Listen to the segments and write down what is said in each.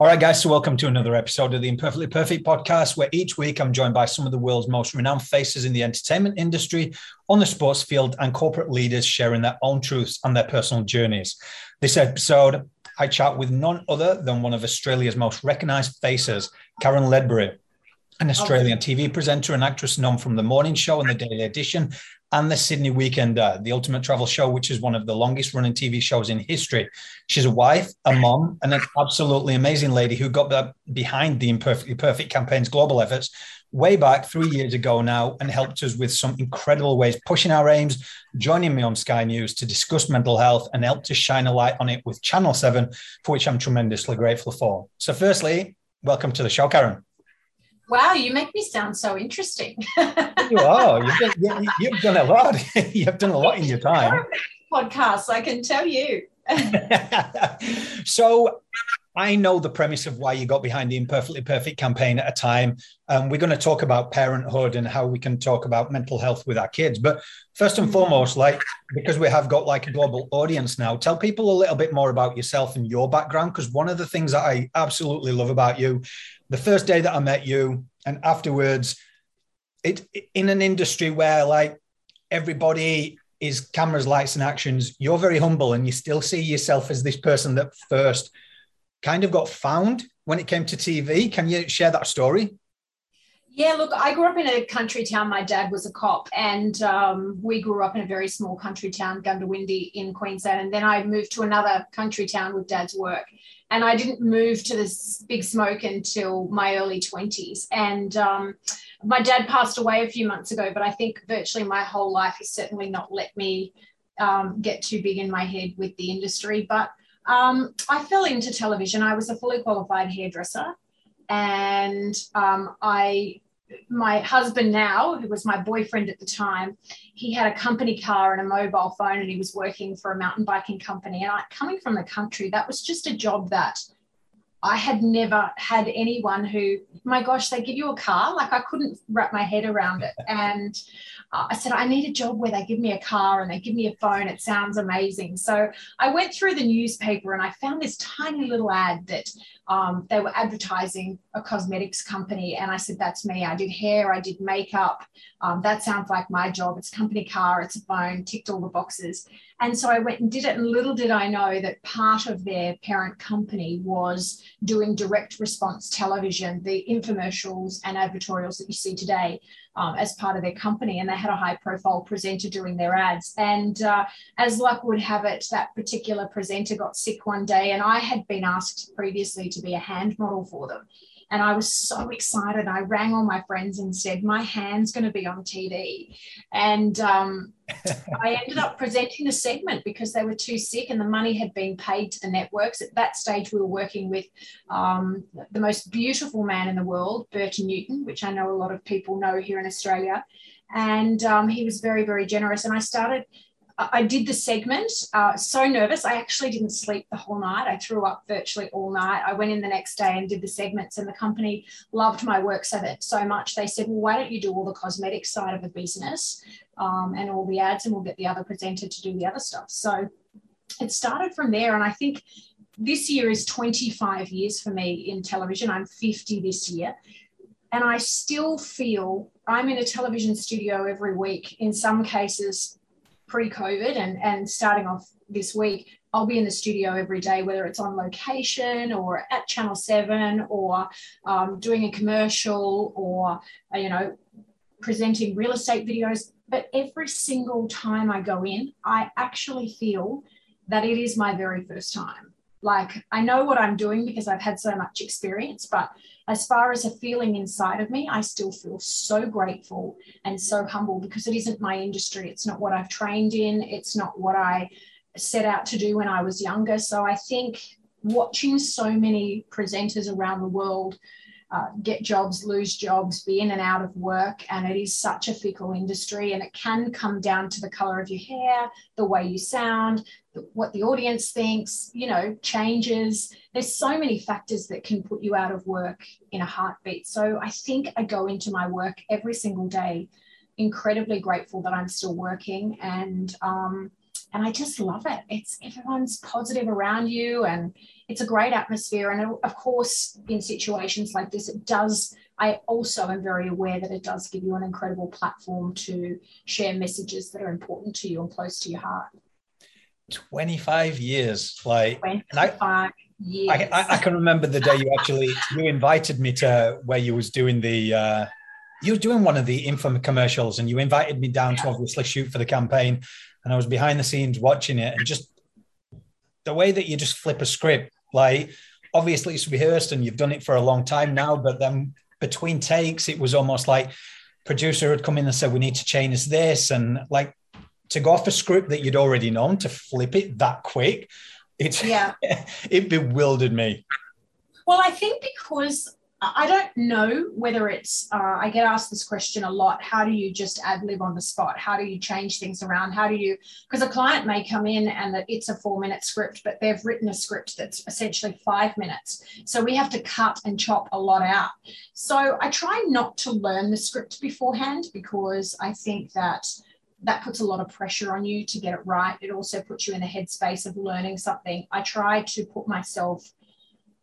All right, guys, so welcome to another episode of the Imperfectly Perfect podcast, where each week I'm joined by some of the world's most renowned faces in the entertainment industry, on the sports field, and corporate leaders sharing their own truths and their personal journeys. This episode, I chat with none other than one of Australia's most recognized faces, Karen Ledbury, an oh. Australian TV presenter and actress known from The Morning Show and The Daily Edition, and the Sydney Weekender, the ultimate travel show, which is one of the longest running TV shows in history. She's a wife, a mom, and an absolutely amazing lady who got behind the Imperfectly Perfect campaign's global efforts way back three years ago now and helped us with some incredible ways, pushing our aims, joining me on Sky News to discuss mental health and help to shine a light on it with Channel 7, for which I'm tremendously grateful for. So, firstly, welcome to the show, Karen. Wow, you make me sound so interesting. you are. You've done, you, have done a lot. you've done a lot in your time. Podcasts, I can tell you. so I know the premise of why you got behind the Imperfectly Perfect campaign at a time. Um, we're going to talk about parenthood and how we can talk about mental health with our kids. But first and mm-hmm. foremost, like because we have got like a global audience now, tell people a little bit more about yourself and your background. Because one of the things that I absolutely love about you the first day that I met you and afterwards, it in an industry where like everybody is cameras, lights, and actions, you're very humble and you still see yourself as this person that first kind of got found when it came to TV. Can you share that story? Yeah, look, I grew up in a country town. My dad was a cop, and um, we grew up in a very small country town, Goondiwindi in Queensland. And then I moved to another country town with dad's work and I didn't move to this big smoke until my early 20s. And um, my dad passed away a few months ago, but I think virtually my whole life has certainly not let me um, get too big in my head with the industry. But um, I fell into television. I was a fully qualified hairdresser, and um, I my husband now, who was my boyfriend at the time, he had a company car and a mobile phone and he was working for a mountain biking company. And I, coming from the country, that was just a job that I had never had anyone who, my gosh, they give you a car. Like I couldn't wrap my head around it. And uh, I said, I need a job where they give me a car and they give me a phone. It sounds amazing. So I went through the newspaper and I found this tiny little ad that um, they were advertising a cosmetics company. And I said, That's me. I did hair, I did makeup. Um, that sounds like my job. It's a company car, it's a phone, ticked all the boxes. And so I went and did it. And little did I know that part of their parent company was doing direct response television, the infomercials and advertorials that you see today um, as part of their company. And they had a high profile presenter doing their ads. And uh, as luck would have it, that particular presenter got sick one day. And I had been asked previously to be a hand model for them. And I was so excited. I rang all my friends and said, My hand's going to be on TV. And um, I ended up presenting the segment because they were too sick and the money had been paid to the networks. At that stage, we were working with um, the most beautiful man in the world, Burton Newton, which I know a lot of people know here in Australia. And um, he was very, very generous. And I started I did the segment, uh, so nervous. I actually didn't sleep the whole night. I threw up virtually all night. I went in the next day and did the segments, and the company loved my work so that so much. They said, "Well, why don't you do all the cosmetic side of the business um, and all the ads, and we'll get the other presenter to do the other stuff." So it started from there, and I think this year is 25 years for me in television. I'm 50 this year. And I still feel I'm in a television studio every week, in some cases pre-COVID and, and starting off this week, I'll be in the studio every day, whether it's on location or at Channel 7 or um, doing a commercial or, uh, you know, presenting real estate videos. But every single time I go in, I actually feel that it is my very first time. Like I know what I'm doing because I've had so much experience, but as far as a feeling inside of me, I still feel so grateful and so humble because it isn't my industry. It's not what I've trained in. It's not what I set out to do when I was younger. So I think watching so many presenters around the world uh, get jobs, lose jobs, be in and out of work. And it is such a fickle industry. And it can come down to the color of your hair, the way you sound, what the audience thinks, you know, changes. There's so many factors that can put you out of work in a heartbeat. So I think I go into my work every single day incredibly grateful that I'm still working and um, and I just love it. It's everyone's positive around you and it's a great atmosphere. And of course, in situations like this, it does. I also am very aware that it does give you an incredible platform to share messages that are important to you and close to your heart. 25 years. Like 25 I, years. I, I, I, can remember the day you actually you invited me to where you was doing the uh, you were doing one of the info commercials and you invited me down to obviously shoot for the campaign and I was behind the scenes watching it and just the way that you just flip a script like obviously it's rehearsed and you've done it for a long time now but then between takes it was almost like producer had come in and said we need to change this and like to go off a script that you'd already known to flip it that quick it's yeah. it bewildered me. Well i think because I don't know whether it's, uh, I get asked this question a lot. How do you just ad lib on the spot? How do you change things around? How do you, because a client may come in and it's a four minute script, but they've written a script that's essentially five minutes. So we have to cut and chop a lot out. So I try not to learn the script beforehand because I think that that puts a lot of pressure on you to get it right. It also puts you in the headspace of learning something. I try to put myself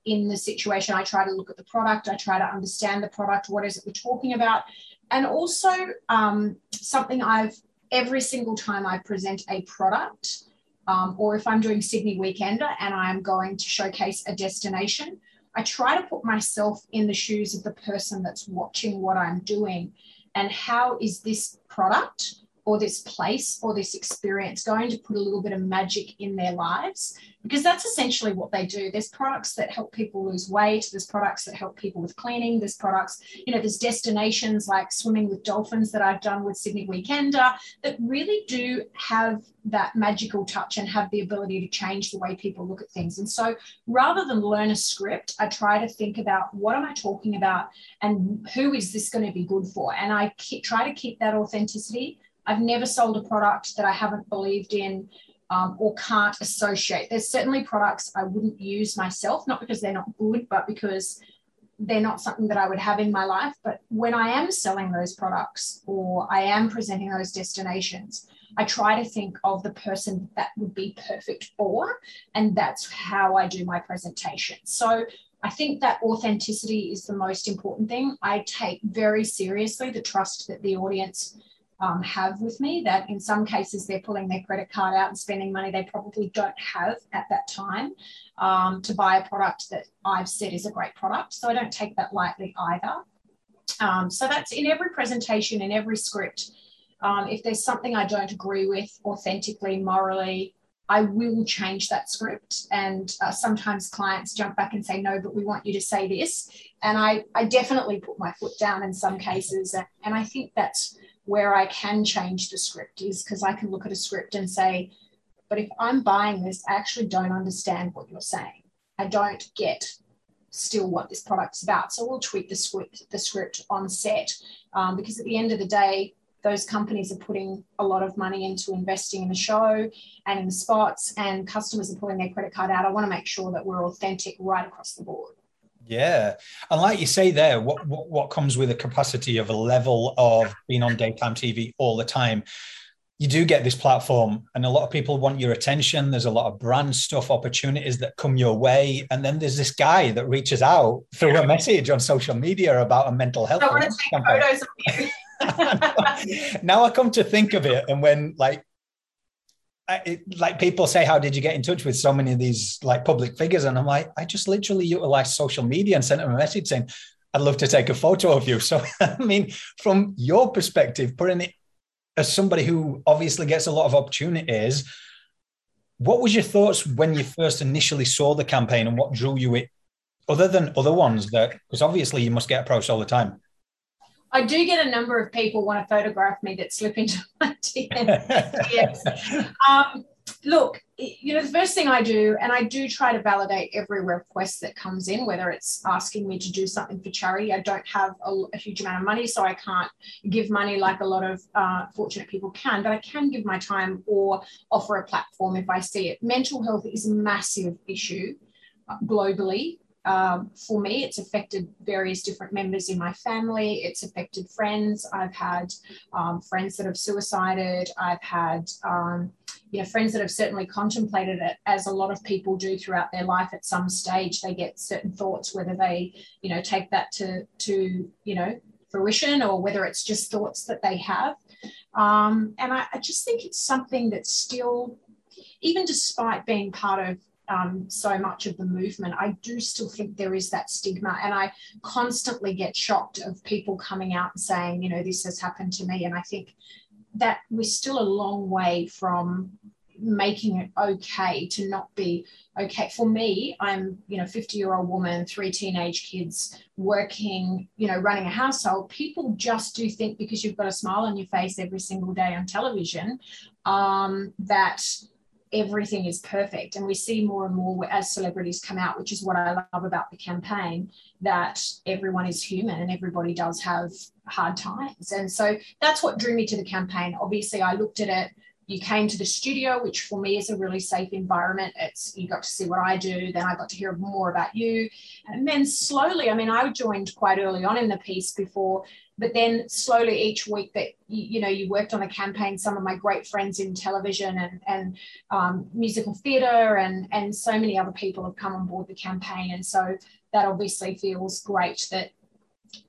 in the situation. I try to look at the product, I try to understand the product, what is it we're talking about. And also, um, something I've every single time I present a product, um, or if I'm doing Sydney Weekender and I'm going to showcase a destination, I try to put myself in the shoes of the person that's watching what I'm doing and how is this product or this place or this experience going to put a little bit of magic in their lives because that's essentially what they do. There's products that help people lose weight there's products that help people with cleaning there's products you know there's destinations like swimming with dolphins that i've done with sydney weekender that really do have that magical touch and have the ability to change the way people look at things. And so rather than learn a script i try to think about what am i talking about and who is this going to be good for? And i try to keep that authenticity I've never sold a product that I haven't believed in um, or can't associate. There's certainly products I wouldn't use myself, not because they're not good, but because they're not something that I would have in my life. But when I am selling those products or I am presenting those destinations, I try to think of the person that would be perfect for. And that's how I do my presentation. So I think that authenticity is the most important thing. I take very seriously the trust that the audience um, have with me that in some cases they're pulling their credit card out and spending money they probably don't have at that time um, to buy a product that I've said is a great product. So I don't take that lightly either. Um, so that's in every presentation, in every script. Um, if there's something I don't agree with authentically, morally, I will change that script. And uh, sometimes clients jump back and say, no, but we want you to say this. And I, I definitely put my foot down in some cases. And I think that's where I can change the script is because I can look at a script and say, but if I'm buying this, I actually don't understand what you're saying. I don't get still what this product's about. So we'll tweak the script, the script on set um, because at the end of the day, those companies are putting a lot of money into investing in the show and in the spots, and customers are pulling their credit card out. I want to make sure that we're authentic right across the board. Yeah, and like you say there, what, what what comes with a capacity of a level of being on daytime TV all the time? You do get this platform, and a lot of people want your attention. There's a lot of brand stuff, opportunities that come your way, and then there's this guy that reaches out through a message on social media about a mental health. I want to take photos of you. now I come to think of it, and when like I, like people say, how did you get in touch with so many of these like public figures? And I'm like, I just literally utilized social media and sent them a message saying, I'd love to take a photo of you. So, I mean, from your perspective, putting it as somebody who obviously gets a lot of opportunities, what was your thoughts when you first initially saw the campaign and what drew you it, other than other ones that, because obviously you must get approached all the time. I do get a number of people want to photograph me that slip into my DMs. um, look, you know, the first thing I do, and I do try to validate every request that comes in, whether it's asking me to do something for charity. I don't have a, a huge amount of money, so I can't give money like a lot of uh, fortunate people can, but I can give my time or offer a platform if I see it. Mental health is a massive issue uh, globally um, for me, it's affected various different members in my family. It's affected friends. I've had um, friends that have suicided. I've had, um, you know, friends that have certainly contemplated it, as a lot of people do throughout their life. At some stage, they get certain thoughts, whether they, you know, take that to to you know fruition or whether it's just thoughts that they have. Um, and I, I just think it's something that's still, even despite being part of um, so much of the movement, I do still think there is that stigma. And I constantly get shocked of people coming out and saying, you know, this has happened to me. And I think that we're still a long way from making it okay to not be okay for me i'm you know 50 year old woman three teenage kids working you know running a household people just do think because you've got a smile on your face every single day on television um, that everything is perfect. And we see more and more as celebrities come out, which is what I love about the campaign, that everyone is human and everybody does have hard times. And so that's what drew me to the campaign. Obviously, I looked at it. You came to the studio, which for me is a really safe environment. It's you got to see what I do, then I got to hear more about you. And then slowly, I mean, I joined quite early on in the piece before but then slowly each week that you, you, know you worked on a campaign some of my great friends in television and, and um, musical theatre and, and so many other people have come on board the campaign and so that obviously feels great that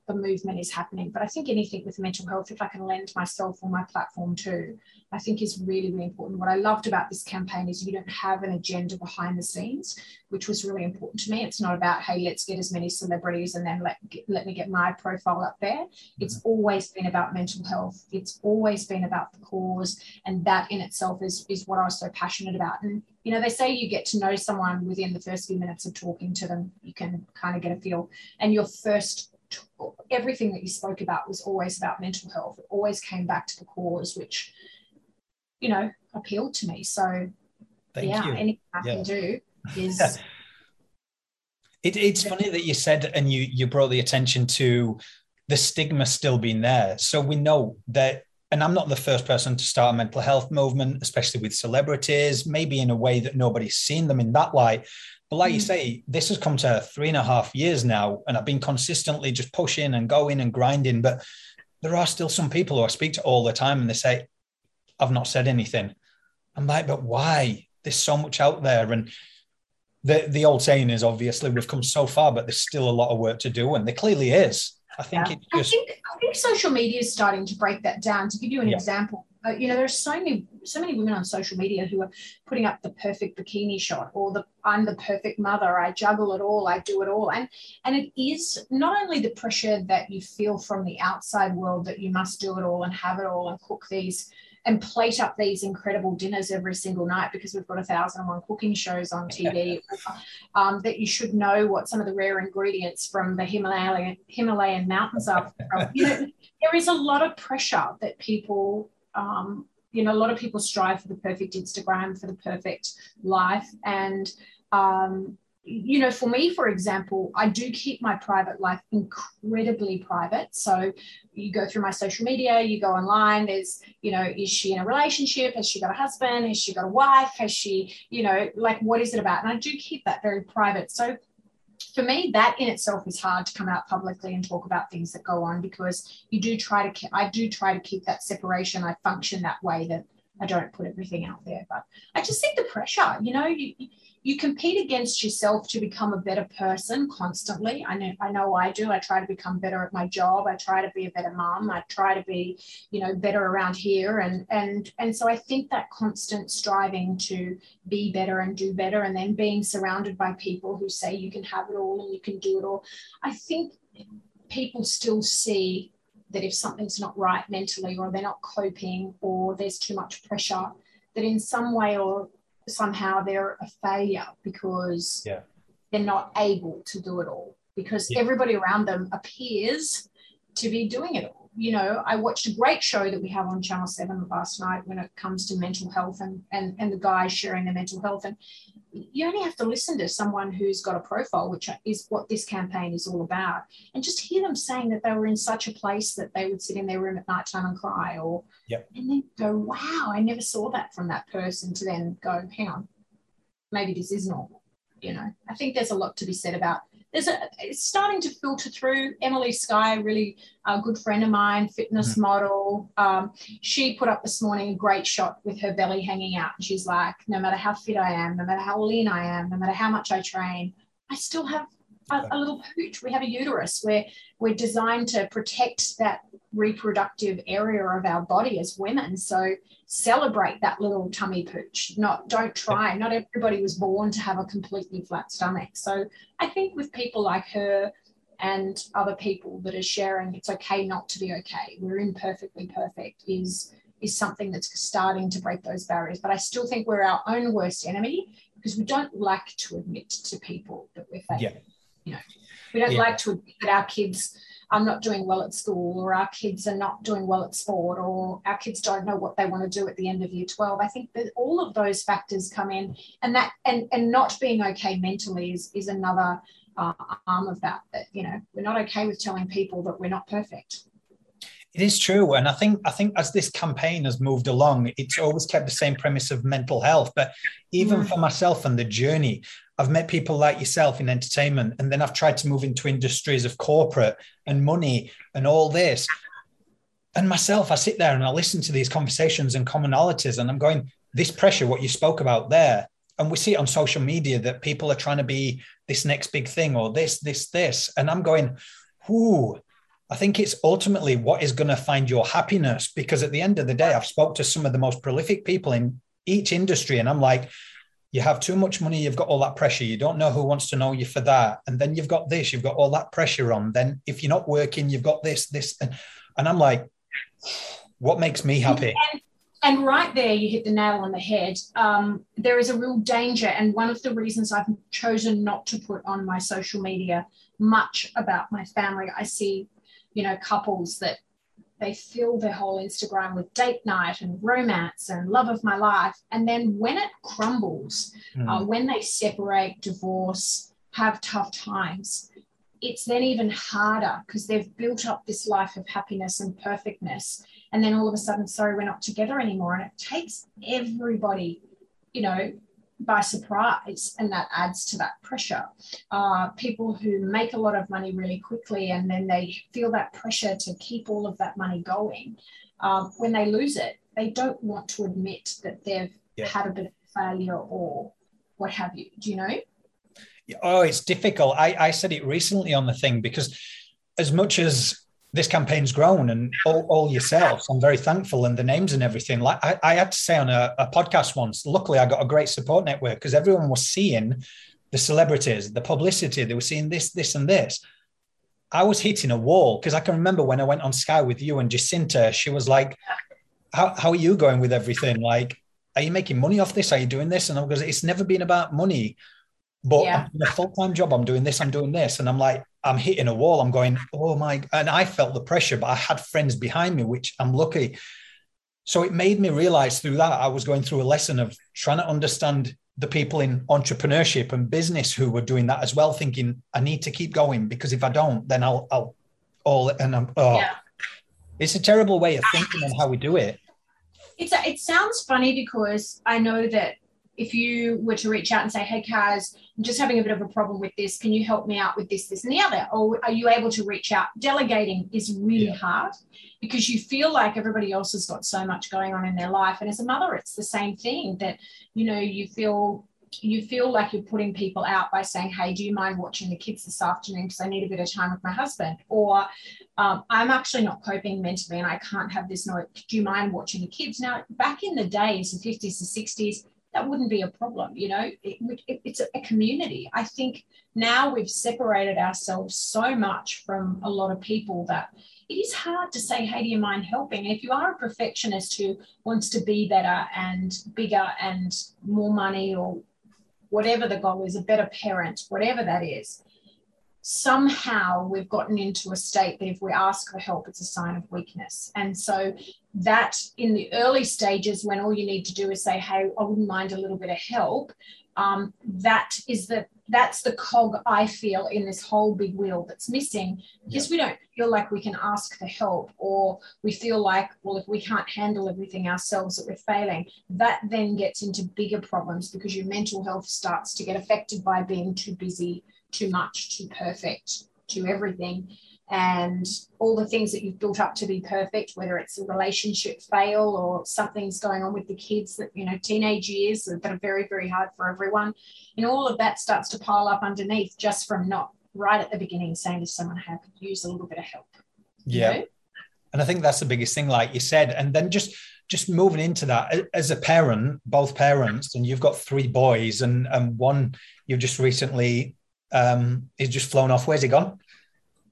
the movement is happening. But I think anything with mental health, if I can lend myself or my platform to, I think is really, really important. What I loved about this campaign is you don't have an agenda behind the scenes, which was really important to me. It's not about, hey, let's get as many celebrities and then let, let me get my profile up there. It's mm-hmm. always been about mental health. It's always been about the cause. And that in itself is, is what I was so passionate about. And, you know, they say you get to know someone within the first few minutes of talking to them. You can kind of get a feel. And your first everything that you spoke about was always about mental health. It always came back to the cause, which, you know, appealed to me. So, Thank yeah, you. anything I yeah. can do is. Yeah. It, it's funny that you said, and you you brought the attention to the stigma still being there. So we know that, and I'm not the first person to start a mental health movement, especially with celebrities, maybe in a way that nobody's seen them in that light. But like mm. you say, this has come to three and a half years now, and I've been consistently just pushing and going and grinding. But there are still some people who I speak to all the time, and they say, "I've not said anything." I'm like, "But why? There's so much out there." And the the old saying is obviously we've come so far, but there's still a lot of work to do, and there clearly is. I think yeah. it just. I think, I think social media is starting to break that down. To give you an yeah. example, uh, you know, there's so many, so many women on social media who are putting up the perfect bikini shot or the I'm the perfect mother. I juggle it all. I do it all, and and it is not only the pressure that you feel from the outside world that you must do it all and have it all and cook these and plate up these incredible dinners every single night because we've got a thousand and one cooking shows on TV. um, that you should know what some of the rare ingredients from the Himalayan Himalayan mountains are. you know, there is a lot of pressure that people um, you know, a lot of people strive for the perfect Instagram, for the perfect life. And, um, you know, for me, for example, I do keep my private life incredibly private. So you go through my social media, you go online, there's, you know, is she in a relationship? Has she got a husband? Has she got a wife? Has she, you know, like what is it about? And I do keep that very private. So for me, that in itself is hard to come out publicly and talk about things that go on because you do try to, I do try to keep that separation. I function that way that I don't put everything out there. But I just think the pressure, you know, you, you compete against yourself to become a better person constantly. I know I know I do. I try to become better at my job. I try to be a better mom. I try to be, you know, better around here. And and and so I think that constant striving to be better and do better and then being surrounded by people who say you can have it all and you can do it all. I think people still see that if something's not right mentally or they're not coping or there's too much pressure, that in some way or somehow they're a failure because yeah. they're not able to do it all because yeah. everybody around them appears to be doing it all you know, I watched a great show that we have on Channel 7 last night when it comes to mental health and, and, and the guys sharing their mental health. And you only have to listen to someone who's got a profile, which is what this campaign is all about, and just hear them saying that they were in such a place that they would sit in their room at night time and cry, or yep. and then go, "Wow, I never saw that from that person." To then go, "Hang on, maybe this is normal." You know, I think there's a lot to be said about there's a it's starting to filter through. Emily Skye, really a good friend of mine, fitness mm-hmm. model. Um, she put up this morning a great shot with her belly hanging out. And she's like, no matter how fit I am, no matter how lean I am, no matter how much I train, I still have a, a little pooch. We have a uterus. We're we're designed to protect that reproductive area of our body as women. So celebrate that little tummy pooch. Not don't try. Not everybody was born to have a completely flat stomach. So I think with people like her and other people that are sharing it's okay not to be okay. We're imperfectly perfect is is something that's starting to break those barriers. But I still think we're our own worst enemy because we don't like to admit to people that we're fake. Yeah. You know, we don't yeah. like to admit that our kids are not doing well at school or our kids are not doing well at sport or our kids don't know what they want to do at the end of year 12 i think that all of those factors come in and that and and not being okay mentally is is another uh, arm of that that you know we're not okay with telling people that we're not perfect it is true and i think i think as this campaign has moved along it's always kept the same premise of mental health but even mm. for myself and the journey I've met people like yourself in entertainment, and then I've tried to move into industries of corporate and money and all this. And myself, I sit there and I listen to these conversations and commonalities, and I'm going, this pressure, what you spoke about there, and we see it on social media that people are trying to be this next big thing or this, this, this. And I'm going, whoo, I think it's ultimately what is going to find your happiness. Because at the end of the day, I've spoke to some of the most prolific people in each industry, and I'm like, you have too much money, you've got all that pressure. You don't know who wants to know you for that. And then you've got this, you've got all that pressure on. Then if you're not working, you've got this, this. And, and I'm like, what makes me happy? And, and right there, you hit the nail on the head. Um, there is a real danger. And one of the reasons I've chosen not to put on my social media much about my family, I see, you know, couples that they fill their whole Instagram with date night and romance and love of my life. And then when it crumbles, mm. uh, when they separate, divorce, have tough times, it's then even harder because they've built up this life of happiness and perfectness. And then all of a sudden, sorry, we're not together anymore. And it takes everybody, you know, by surprise, and that adds to that pressure. Uh, people who make a lot of money really quickly and then they feel that pressure to keep all of that money going. Um, when they lose it, they don't want to admit that they've yeah. had a bit of failure or what have you. Do you know? Oh, it's difficult. I, I said it recently on the thing because as much as this campaign's grown and all, all yourselves. I'm very thankful and the names and everything. Like I, I had to say on a, a podcast once, luckily I got a great support network because everyone was seeing the celebrities, the publicity, they were seeing this, this, and this. I was hitting a wall because I can remember when I went on Sky with you and Jacinta, she was like, how, how are you going with everything? Like, are you making money off this? Are you doing this? And I was, it's never been about money, but yeah. I'm a full time job. I'm doing this, I'm doing this. And I'm like, I'm hitting a wall. I'm going, oh my, and I felt the pressure, but I had friends behind me, which I'm lucky. So it made me realize through that I was going through a lesson of trying to understand the people in entrepreneurship and business who were doing that as well, thinking I need to keep going because if I don't, then I'll, I'll all, and I'm, oh, yeah. it's a terrible way of thinking and how we do it. It's a, it sounds funny because I know that if you were to reach out and say, hey, Kaz, I'm just having a bit of a problem with this. Can you help me out with this, this, and the other? Or are you able to reach out? Delegating is really yeah. hard because you feel like everybody else has got so much going on in their life. And as a mother, it's the same thing that, you know, you feel you feel like you're putting people out by saying, Hey, do you mind watching the kids this afternoon? Because I need a bit of time with my husband. Or um, I'm actually not coping mentally and I can't have this note. Do you mind watching the kids? Now, back in the days, the 50s and 60s, that wouldn't be a problem. You know, it, it, it's a, a community. I think now we've separated ourselves so much from a lot of people that it is hard to say, hey, do you mind helping? If you are a perfectionist who wants to be better and bigger and more money or whatever the goal is, a better parent, whatever that is, somehow we've gotten into a state that if we ask for help, it's a sign of weakness. And so that in the early stages, when all you need to do is say, "Hey, I wouldn't mind a little bit of help," um, that is the that's the cog I feel in this whole big wheel that's missing because yeah. we don't feel like we can ask for help or we feel like, well, if we can't handle everything ourselves, that we're failing. That then gets into bigger problems because your mental health starts to get affected by being too busy, too much, too perfect, too everything. And all the things that you've built up to be perfect, whether it's a relationship fail or something's going on with the kids that, you know, teenage years that are very, very hard for everyone. And all of that starts to pile up underneath just from not right at the beginning saying to someone, "How could use a little bit of help. Yeah. You know? And I think that's the biggest thing, like you said. And then just just moving into that as a parent, both parents, and you've got three boys, and and one you've just recently um, he's just flown off. Where's he gone?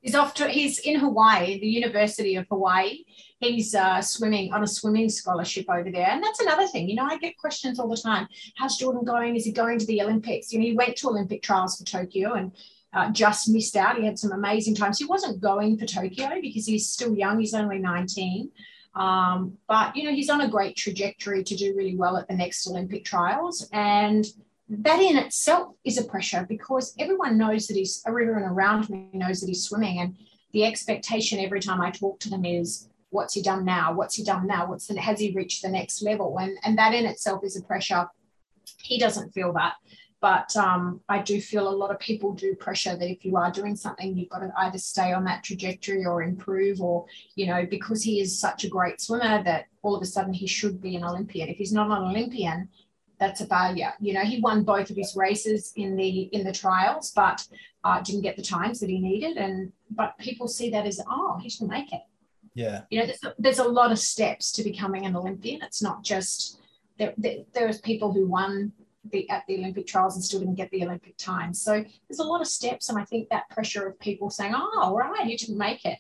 He's off to. He's in Hawaii, the University of Hawaii. He's uh, swimming on a swimming scholarship over there, and that's another thing. You know, I get questions all the time. How's Jordan going? Is he going to the Olympics? You know, he went to Olympic trials for Tokyo and. Uh, just missed out. He had some amazing times. He wasn't going for Tokyo because he's still young. He's only 19. Um, but, you know, he's on a great trajectory to do really well at the next Olympic trials. And that in itself is a pressure because everyone knows that he's everyone around me knows that he's swimming and the expectation every time i talk to them is what's he done now? What's he done now? What's the has he reached the next level? And and that in itself is a pressure. He doesn't feel that. But um, I do feel a lot of people do pressure that if you are doing something, you've got to either stay on that trajectory or improve, or, you know, because he is such a great swimmer that all of a sudden he should be an Olympian. If he's not an Olympian, that's a failure. You know, he won both of his races in the in the trials, but uh, didn't get the times that he needed. And but people see that as oh, he should make it. Yeah. You know, there's a, there's a lot of steps to becoming an Olympian. It's not just there. there there's people who won the at the Olympic trials and still didn't get the Olympic times. So there's a lot of steps, and I think that pressure of people saying, "Oh, all right, you didn't make it,"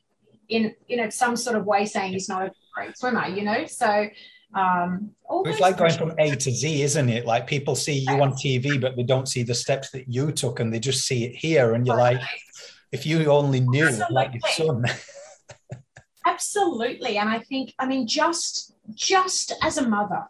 in you know some sort of way saying he's not a great swimmer. You know, so um, it's like going from A to Z, isn't it? Like people see you on TV, but they don't see the steps that you took, and they just see it here. And you're like, if you only knew, Absolutely. like your son. Absolutely, and I think, I mean, just just as a mother,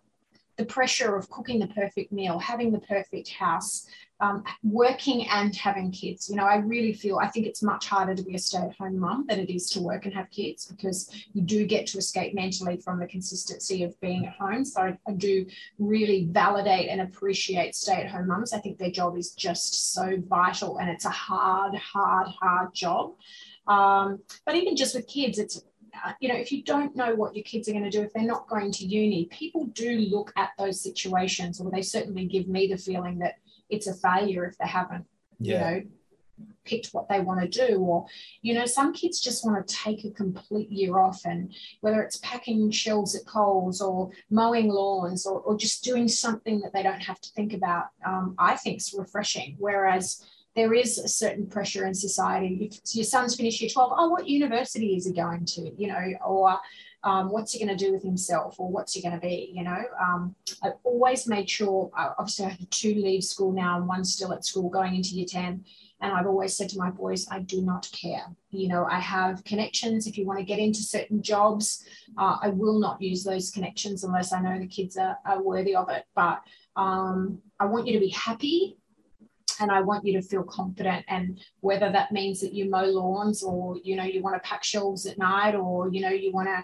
the pressure of cooking the perfect meal, having the perfect house, um, working and having kids. You know, I really feel I think it's much harder to be a stay at home mum than it is to work and have kids because you do get to escape mentally from the consistency of being at home. So I, I do really validate and appreciate stay at home mums. I think their job is just so vital and it's a hard, hard, hard job. Um, but even just with kids, it's uh, you know, if you don't know what your kids are going to do, if they're not going to uni, people do look at those situations, or they certainly give me the feeling that it's a failure if they haven't, yeah. you know, picked what they want to do. Or, you know, some kids just want to take a complete year off and whether it's packing shelves at Coles or mowing lawns or, or just doing something that they don't have to think about, um, I think is refreshing. Whereas there is a certain pressure in society. If your son's finished year 12, oh, what university is he going to? You know, or um, what's he going to do with himself or what's he going to be you know? Um, i've always made sure obviously i have two leave school now and one still at school going into year 10 and i've always said to my boys i do not care. You know i have connections. If you want to get into certain jobs uh, i will not use those connections unless i know the kids are, are worthy of it. But um, i want you to be happy and I want you to feel confident. And whether that means that you mow lawns or, you know, you want to pack shelves at night or, you know, you want to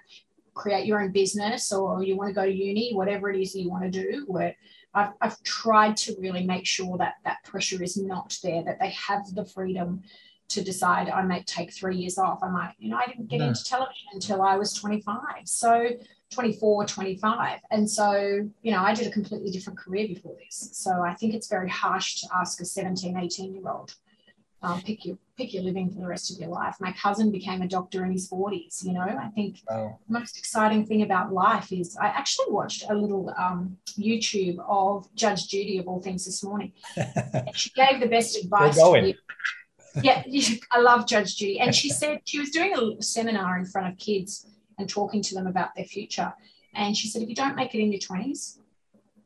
create your own business or you want to go to uni, whatever it is that you want to do, where I've, I've tried to really make sure that that pressure is not there, that they have the freedom to decide I might take three years off. I might, you know, I didn't get no. into television until I was 25. So 24, 25. And so, you know, I did a completely different career before this. So I think it's very harsh to ask a 17, 18 year old um, pick your pick your living for the rest of your life. My cousin became a doctor in his 40s. You know, I think wow. the most exciting thing about life is I actually watched a little um, YouTube of Judge Judy of all things this morning. she gave the best advice. Yeah, I love Judge Judy, and she said she was doing a seminar in front of kids and talking to them about their future. And she said, if you don't make it in your 20s,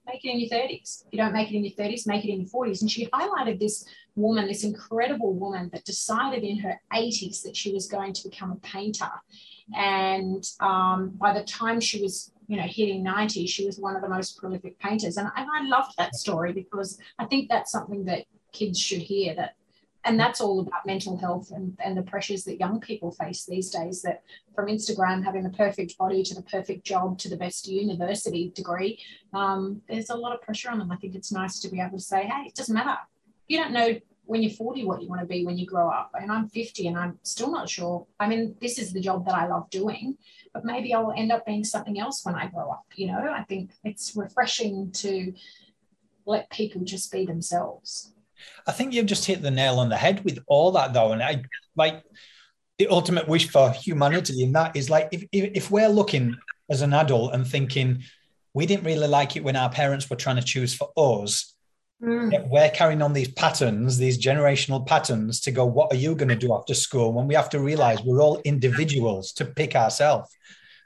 make it in your 30s. If you don't make it in your 30s, make it in your 40s. And she highlighted this woman, this incredible woman that decided in her 80s that she was going to become a painter. And um, by the time she was, you know, hitting 90, she was one of the most prolific painters. And, and I loved that story because I think that's something that kids should hear that and that's all about mental health and, and the pressures that young people face these days that from instagram having the perfect body to the perfect job to the best university degree um, there's a lot of pressure on them i think it's nice to be able to say hey it doesn't matter you don't know when you're 40 what you want to be when you grow up and i'm 50 and i'm still not sure i mean this is the job that i love doing but maybe i'll end up being something else when i grow up you know i think it's refreshing to let people just be themselves I think you've just hit the nail on the head with all that, though. And I like the ultimate wish for humanity in that is like if, if, if we're looking as an adult and thinking we didn't really like it when our parents were trying to choose for us. Mm. We're carrying on these patterns, these generational patterns to go, what are you going to do after school? When we have to realize we're all individuals to pick ourselves.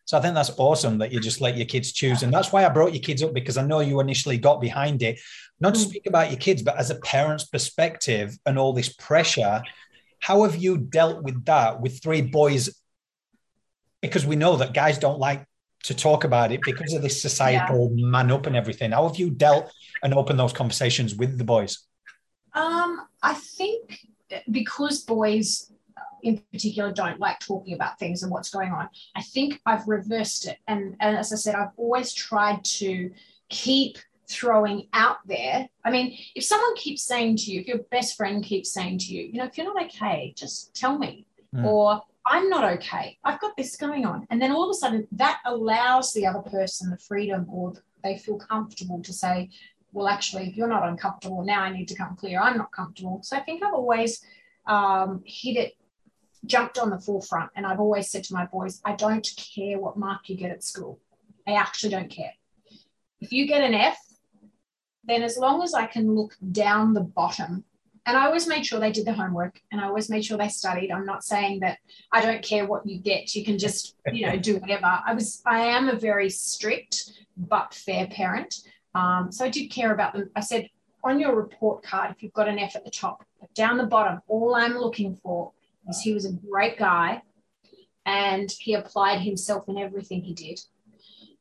So I think that's awesome that you just let your kids choose. And that's why I brought your kids up because I know you initially got behind it not to mm. speak about your kids, but as a parent's perspective and all this pressure, how have you dealt with that with three boys? Because we know that guys don't like to talk about it because of this societal yeah. man up and everything. How have you dealt and opened those conversations with the boys? Um, I think because boys in particular don't like talking about things and what's going on, I think I've reversed it. And, and as I said, I've always tried to keep throwing out there. I mean, if someone keeps saying to you, if your best friend keeps saying to you, you know, if you're not okay, just tell me. Mm. Or I'm not okay. I've got this going on. And then all of a sudden that allows the other person the freedom or they feel comfortable to say, well, actually, you're not uncomfortable, now I need to come clear. I'm not comfortable. So I think I've always um, hit it, jumped on the forefront. And I've always said to my boys, I don't care what mark you get at school. I actually don't care. If you get an F, then as long as I can look down the bottom, and I always made sure they did the homework and I always made sure they studied. I'm not saying that I don't care what you get, you can just, you know, do whatever. I was, I am a very strict but fair parent. Um, so I did care about them. I said, on your report card, if you've got an F at the top, down the bottom, all I'm looking for is he was a great guy and he applied himself in everything he did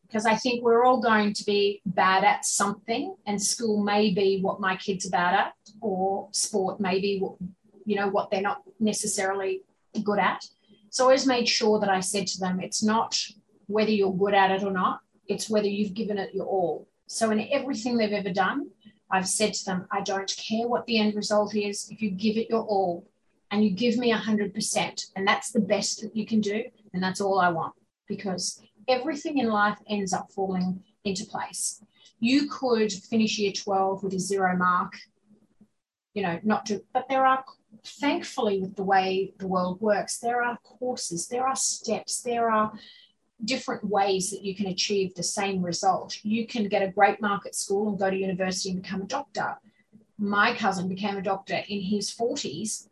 because I think we're all going to be bad at something, and school may be what my kids are bad at, or sport may be what, you know what they're not necessarily good at. So I always made sure that I said to them, it's not whether you're good at it or not, it's whether you've given it your all. So in everything they've ever done, I've said to them, I don't care what the end result is. If you give it your all and you give me 100%, and that's the best that you can do, and that's all I want. Because everything in life ends up falling into place. You could finish year 12 with a zero mark, you know, not to, but there are, thankfully, with the way the world works, there are courses, there are steps, there are different ways that you can achieve the same result. You can get a great mark at school and go to university and become a doctor. My cousin became a doctor in his 40s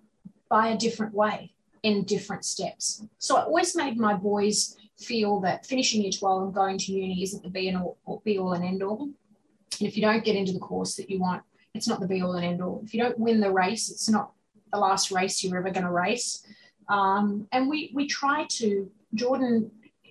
by a different way in different steps. So I always made my boys feel that finishing year 12 and going to uni isn't the be, and all, be all and end all. And if you don't get into the course that you want, it's not the be all and end all. If you don't win the race, it's not the last race you're ever going to race. Um, and we we try to. Jordan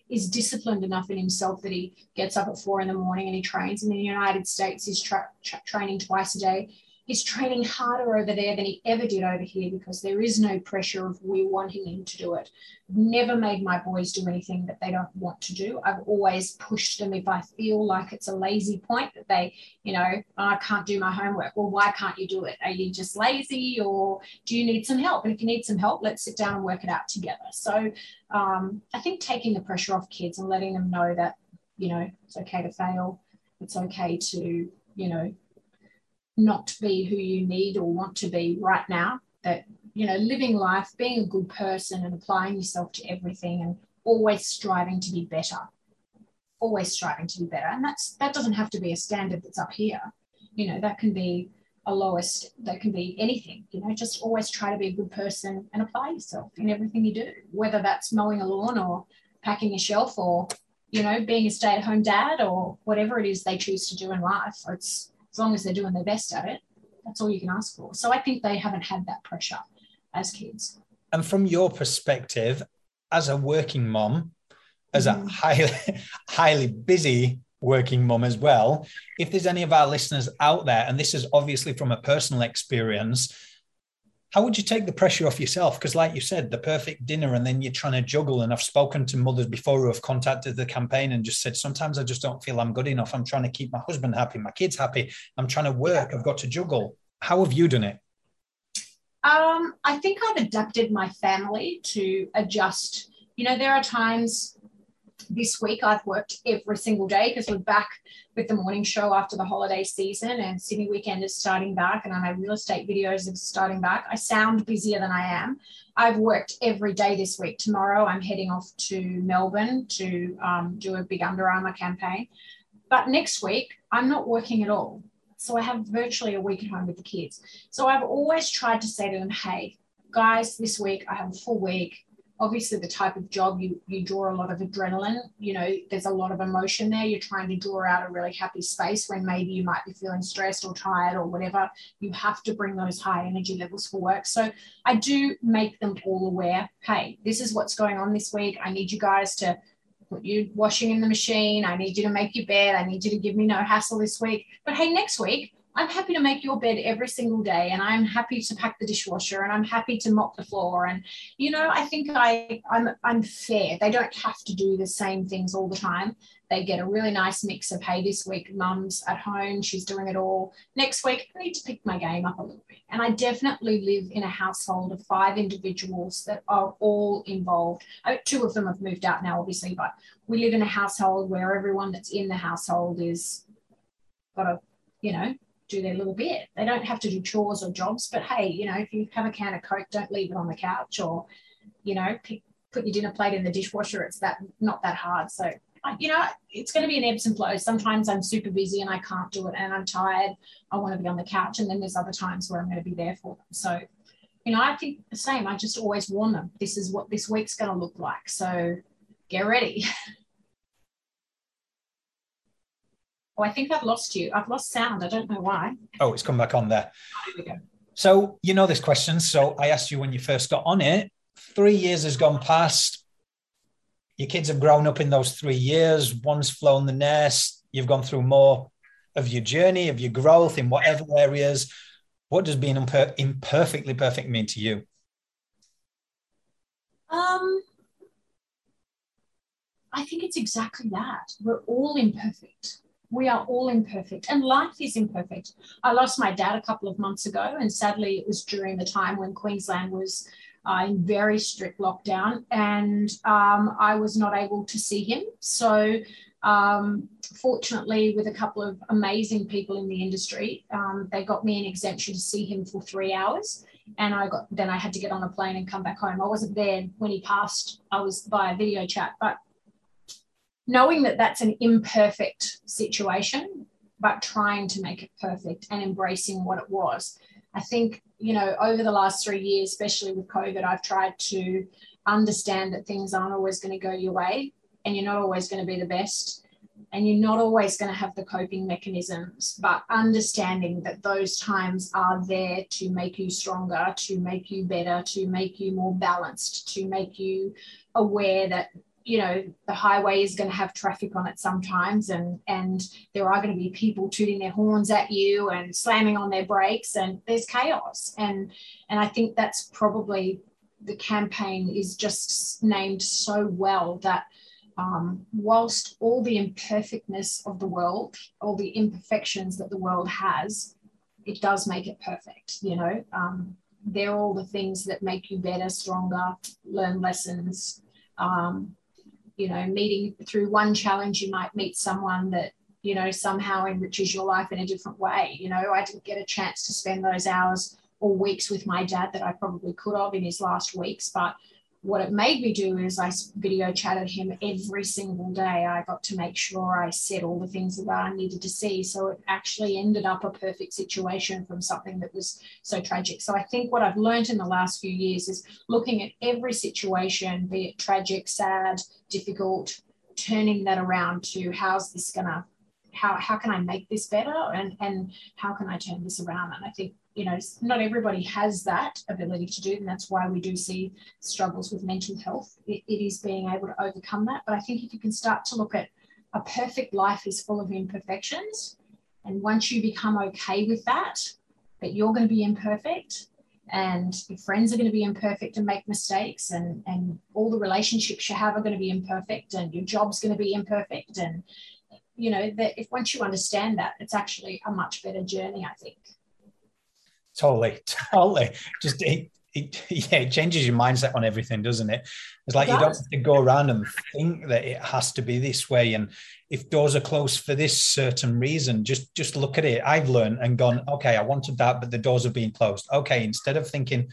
is disciplined enough in himself that he gets up at four in the morning and he trains. In the United States, he's tra- tra- training twice a day he's training harder over there than he ever did over here because there is no pressure of we wanting him to do it. Never made my boys do anything that they don't want to do. I've always pushed them if I feel like it's a lazy point that they, you know, oh, I can't do my homework. Well, why can't you do it? Are you just lazy or do you need some help? And if you need some help, let's sit down and work it out together. So um, I think taking the pressure off kids and letting them know that, you know, it's okay to fail. It's okay to, you know, not be who you need or want to be right now. That, you know, living life, being a good person and applying yourself to everything and always striving to be better. Always striving to be better. And that's that doesn't have to be a standard that's up here. You know, that can be a lowest, that can be anything. You know, just always try to be a good person and apply yourself in everything you do, whether that's mowing a lawn or packing a shelf or you know, being a stay at home dad or whatever it is they choose to do in life. It's as long as they're doing their best at it, That's all you can ask for. So I think they haven't had that pressure as kids. And from your perspective, as a working mom, as mm. a highly, highly busy working mom as well, if there's any of our listeners out there, and this is obviously from a personal experience, how would you take the pressure off yourself? Because, like you said, the perfect dinner, and then you're trying to juggle. And I've spoken to mothers before who have contacted the campaign and just said, sometimes I just don't feel I'm good enough. I'm trying to keep my husband happy, my kids happy. I'm trying to work. I've got to juggle. How have you done it? Um, I think I've adapted my family to adjust. You know, there are times this week I've worked every single day because we're back with the morning show after the holiday season and Sydney weekend is starting back and I my real estate videos are starting back. I sound busier than I am. I've worked every day this week. Tomorrow I'm heading off to Melbourne to um, do a big Under Armour campaign. But next week I'm not working at all. So I have virtually a week at home with the kids. So I've always tried to say to them, hey, guys, this week I have a full week obviously the type of job you you draw a lot of adrenaline you know there's a lot of emotion there. You're trying to draw out a really happy space when maybe you might be feeling stressed or tired or whatever. You have to bring those high energy levels for work. So i do make them all aware hey this is what's going on this week. I need you guys to put your washing in the machine. I need you to make your bed. I need you to give me no hassle this week. But hey next week I'm happy to make your bed every single day and I'm happy to pack the dishwasher and I'm happy to mop the floor and you know I think I I'm I'm fair. They don't have to do the same things all the time. They get a really nice mix of hey this week mum's at home she's doing it all. Next week I need to pick my game up a little bit. And I definitely live in a household of five individuals that are all involved. Two of them have moved out now obviously but we live in a household where everyone that's in the household is got a you know do their little bit. They don't have to do chores or jobs, but hey, you know, if you have a can of Coke, don't leave it on the couch or, you know, pick, put your dinner plate in the dishwasher. It's that not that hard. So, you know, it's going to be an ebbs and flows. Sometimes I'm super busy and I can't do it and I'm tired. I want to be on the couch. And then there's other times where I'm going to be there for them. So, you know, I think the same. I just always warn them this is what this week's going to look like. So get ready. Oh, I think I've lost you. I've lost sound. I don't know why. Oh, it's come back on there. Oh, so you know this question. So I asked you when you first got on it. Three years has gone past. Your kids have grown up in those three years. One's flown the nest. You've gone through more of your journey, of your growth in whatever areas. What does being imper- imperfectly perfect mean to you? Um, I think it's exactly that. We're all imperfect we are all imperfect and life is imperfect. I lost my dad a couple of months ago, and sadly, it was during the time when Queensland was uh, in very strict lockdown, and um, I was not able to see him. So, um, fortunately, with a couple of amazing people in the industry, um, they got me an exemption to see him for three hours. And I got then I had to get on a plane and come back home. I wasn't there when he passed. I was via video chat, but knowing that that's an imperfect situation, but trying to make it perfect and embracing what it was. I think, you know, over the last three years, especially with COVID, I've tried to understand that things aren't always going to go your way and you're not always going to be the best and you're not always going to have the coping mechanisms, but understanding that those times are there to make you stronger, to make you better, to make you more balanced, to make you aware that you know the highway is going to have traffic on it sometimes and and there are going to be people tooting their horns at you and slamming on their brakes and there's chaos. And and i think that's probably the campaign is just named so well that um, whilst all the imperfectness of the world all the imperfections that the world has it does make it perfect you know? Um, they're all the things that make you better stronger learn lessons um, you know meeting through one challenge you might meet someone that you know somehow enriches your life in a different way. You know i didn't get a chance to spend those hours or weeks with my dad that i probably could have in his last weeks but what it made me do is I video chatted him every single day. I got to make sure I said all the things that I needed to see. So it actually ended up a perfect situation from something that was so tragic. So I think what I've learned in the last few years is looking at every situation, be it tragic, sad, difficult, turning that around to how's this gonna how how can I make this better and and how can I turn this around? And I think you know not everybody has that ability to do, and that's why we do see struggles with mental health. it, it is being able to overcome that. But I think if you can start to look at a perfect life is full of imperfections, and once you become okay with that, that you're going to be imperfect and your friends are going to be imperfect and make mistakes and and all the relationships you have are going to be imperfect and your job's going to be imperfect and you know that if once you understand that it's actually a much better journey i think totally totally just it, it, yeah, it changes your mindset on everything, doesn't it? It's like it you don't have to go around and think that it has to be this way. And if doors are closed for this certain reason, just just look at it. I've learned and gone, okay, I wanted that, but the doors are being closed. Okay, instead of thinking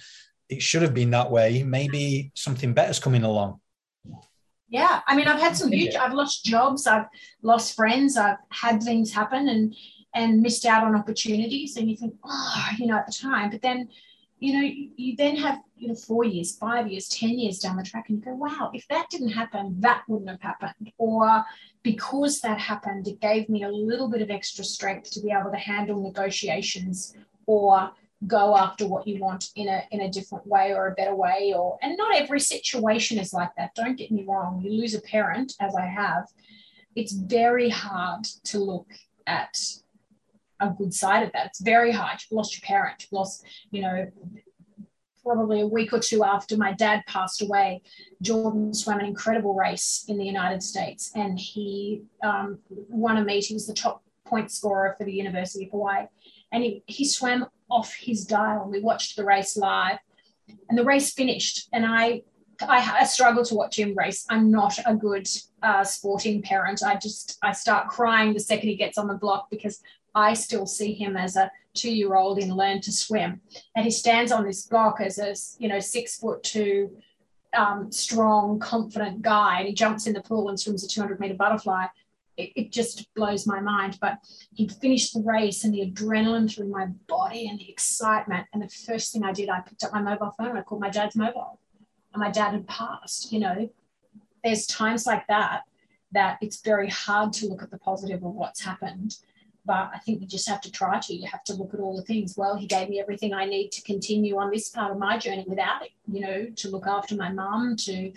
it should have been that way, maybe something better's coming along. Yeah, I mean, I've had some huge. I've lost jobs. I've lost friends. I've had things happen and and missed out on opportunities. And you think, oh, you know, at the time, but then you know, you then have, you know, four years, five years, 10 years down the track, and you go, wow, if that didn't happen, that wouldn't have happened. Or because that happened, it gave me a little bit of extra strength to be able to handle negotiations or go after what you want in a in a different way or a better way or and not every situation is like that don't get me wrong you lose a parent as i have it's very hard to look at a good side of that. It's very hard. You've lost your parent, you've lost, you know, probably a week or two after my dad passed away, Jordan swam an incredible race in the United States and he um, won a meet. He was the top point scorer for the University of Hawaii. And he, he swam off his dial. We watched the race live and the race finished. And I, I, I struggle to watch him race. I'm not a good uh, sporting parent. I just, I start crying the second he gets on the block because I still see him as a two-year-old in learn to swim, and he stands on this block as a you know six foot two, um, strong, confident guy, and he jumps in the pool and swims a 200 meter butterfly. It, it just blows my mind. But he finished the race, and the adrenaline through my body and the excitement. And the first thing I did, I picked up my mobile phone. I called my dad's mobile, and my dad had passed. You know, there's times like that that it's very hard to look at the positive of what's happened but I think you just have to try to. You have to look at all the things. Well, he gave me everything I need to continue on this part of my journey without it, you know, to look after my mum, to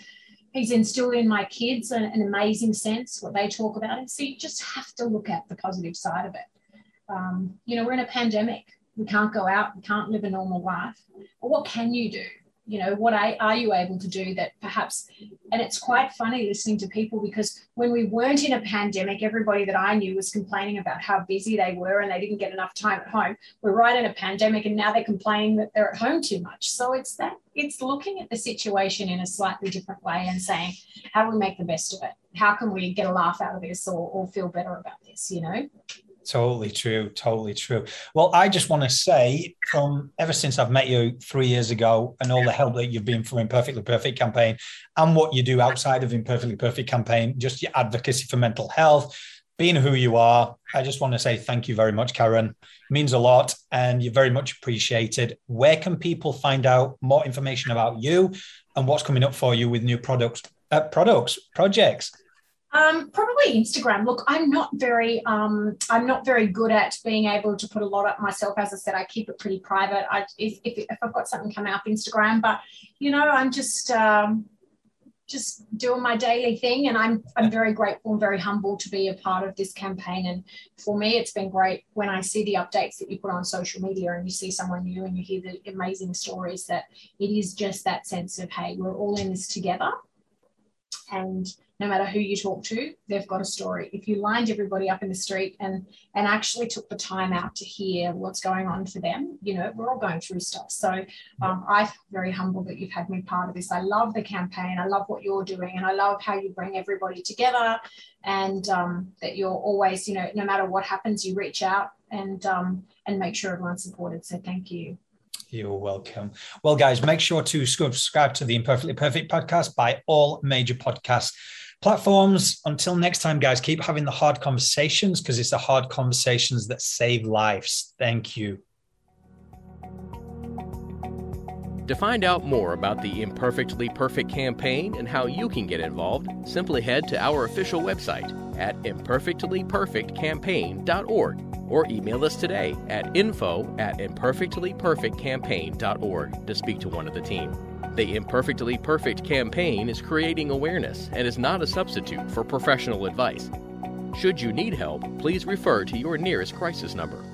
he's instilled in my kids an, an, amazing sense, what they talk about. And so you just have to look at the positive side of it. Um, you know, we're in a pandemic. We can't go out, we can't live a normal life. But what can you do? You know what I, are you able to do that perhaps and it's quite funny listening to people because when we weren't in a pandemic everybody that i knew was complaining about how busy they were and they didn't get enough time at home. We're right in a pandemic and now they're complaining that they're at home too much. So it's that it's looking at the situation in a slightly different way and saying how do we make the best of it? How can we get a laugh out of this or, or feel better about this you know Totally true. Totally true. Well, I just want to say from ever since I've met you three years ago and all the help that you've been for Imperfectly Perfect campaign and what you do outside of Imperfectly Perfect campaign, just your advocacy for mental health, being who you are, I just want to say thank you very much, Karen. It means a lot and you're very much appreciated. Where can people find out more information about you and what's coming up for you with new products, uh, products, projects? Um, probably Instagram. Look, I'm not very, um, I'm not very good at being able to put a lot up myself. As I said, I keep it pretty private. I, if, if, if I've got something coming up Instagram, but you know, I'm just, um, just doing my daily thing, and I'm, I'm very grateful and very humble to be a part of this campaign. And for me, it's been great when I see the updates that you put on social media, and you see someone new, and you hear the amazing stories. That it is just that sense of, hey, we're all in this together, and no matter who you talk to, they've got a story. If you lined everybody up in the street and and actually took the time out to hear what's going on for them, you know, we're all going through stuff. So um, I'm very humble that you've had me part of this. I love the campaign. I love what you're doing, and I love how you bring everybody together, and um, that you're always, you know, no matter what happens, you reach out and um, and make sure everyone's supported. So thank you. You're welcome. Well, guys, make sure to subscribe to the Imperfectly Perfect podcast by all major podcast platforms. Until next time, guys, keep having the hard conversations because it's the hard conversations that save lives. Thank you. To find out more about the Imperfectly Perfect campaign and how you can get involved, simply head to our official website at imperfectlyperfectcampaign.org or email us today at info at imperfectlyperfectcampaign.org to speak to one of the team. The Imperfectly Perfect campaign is creating awareness and is not a substitute for professional advice. Should you need help, please refer to your nearest crisis number.